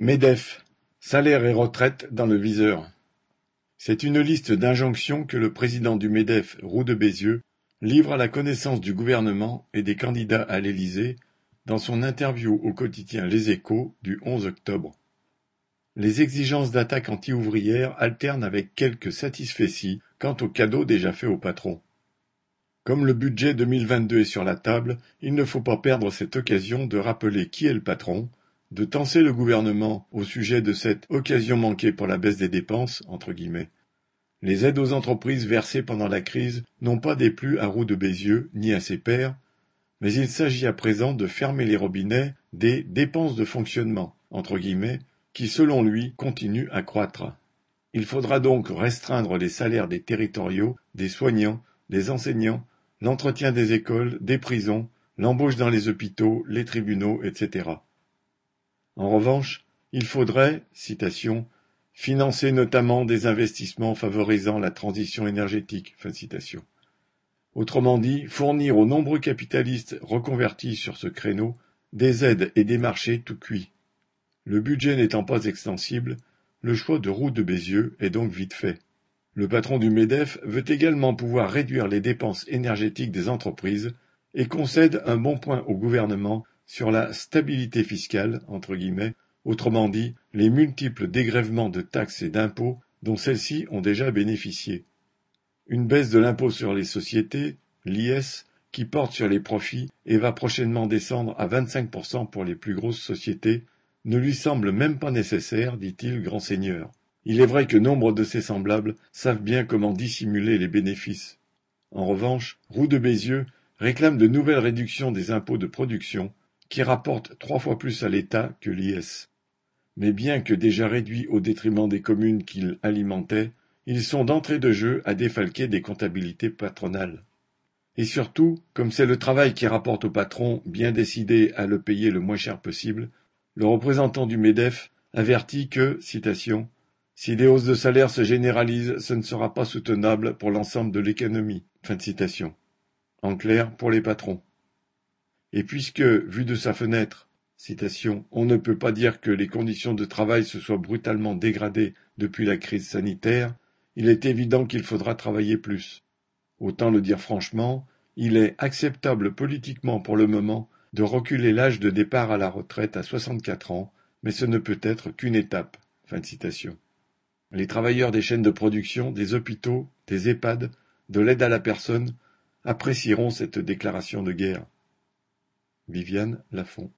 MEDEF, salaires et retraites dans le viseur. C'est une liste d'injonctions que le président du MEDEF, Roux de Bézieux, livre à la connaissance du gouvernement et des candidats à l'Élysée dans son interview au quotidien Les Échos du 11 octobre. Les exigences d'attaque anti-ouvrière alternent avec quelques satisfecits quant aux cadeaux déjà faits aux patrons. Comme le budget 2022 est sur la table, il ne faut pas perdre cette occasion de rappeler qui est le patron, de tenser le gouvernement au sujet de cette occasion manquée pour la baisse des dépenses, entre guillemets. Les aides aux entreprises versées pendant la crise n'ont pas déplu à Roux de Bézieux ni à ses pairs, mais il s'agit à présent de fermer les robinets des dépenses de fonctionnement, entre guillemets, qui selon lui continuent à croître. Il faudra donc restreindre les salaires des territoriaux, des soignants, des enseignants, l'entretien des écoles, des prisons, l'embauche dans les hôpitaux, les tribunaux, etc. En revanche, il faudrait, citation, financer notamment des investissements favorisant la transition énergétique. Fin citation. Autrement dit, fournir aux nombreux capitalistes reconvertis sur ce créneau des aides et des marchés tout cuits. Le budget n'étant pas extensible, le choix de Roux de Bézieux est donc vite fait. Le patron du MEDEF veut également pouvoir réduire les dépenses énergétiques des entreprises et concède un bon point au gouvernement sur la stabilité fiscale, entre guillemets, autrement dit, les multiples dégrèvements de taxes et d'impôts dont celles-ci ont déjà bénéficié. Une baisse de l'impôt sur les sociétés, l'IS, qui porte sur les profits et va prochainement descendre à 25% pour les plus grosses sociétés, ne lui semble même pas nécessaire, dit-il, grand seigneur. Il est vrai que nombre de ses semblables savent bien comment dissimuler les bénéfices. En revanche, Roux de Bézieux réclame de nouvelles réductions des impôts de production qui rapporte trois fois plus à l'État que l'IS. Mais bien que déjà réduits au détriment des communes qu'ils alimentaient, ils sont d'entrée de jeu à défalquer des comptabilités patronales. Et surtout, comme c'est le travail qui rapporte au patron, bien décidé à le payer le moins cher possible, le représentant du MEDEF avertit que, citation, si des hausses de salaire se généralisent, ce ne sera pas soutenable pour l'ensemble de l'économie. Fin de citation. En clair, pour les patrons. Et puisque, vu de sa fenêtre, on ne peut pas dire que les conditions de travail se soient brutalement dégradées depuis la crise sanitaire, il est évident qu'il faudra travailler plus. Autant le dire franchement, il est acceptable politiquement pour le moment de reculer l'âge de départ à la retraite à 64 ans, mais ce ne peut être qu'une étape. Les travailleurs des chaînes de production, des hôpitaux, des EHPAD, de l'aide à la personne apprécieront cette déclaration de guerre. Viviane Lafont